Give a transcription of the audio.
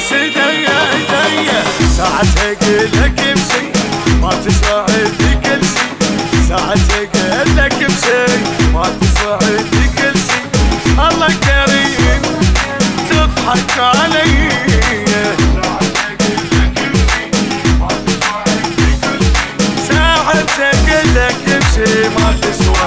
راس ايديا ايديا ساعتها قلت لك امشي ما تساعد كل شي ساعتها قلت لك امشي ما تساعد كل شي الله كريم تضحك علي. ساعتها قلت لك امشي ما تساعد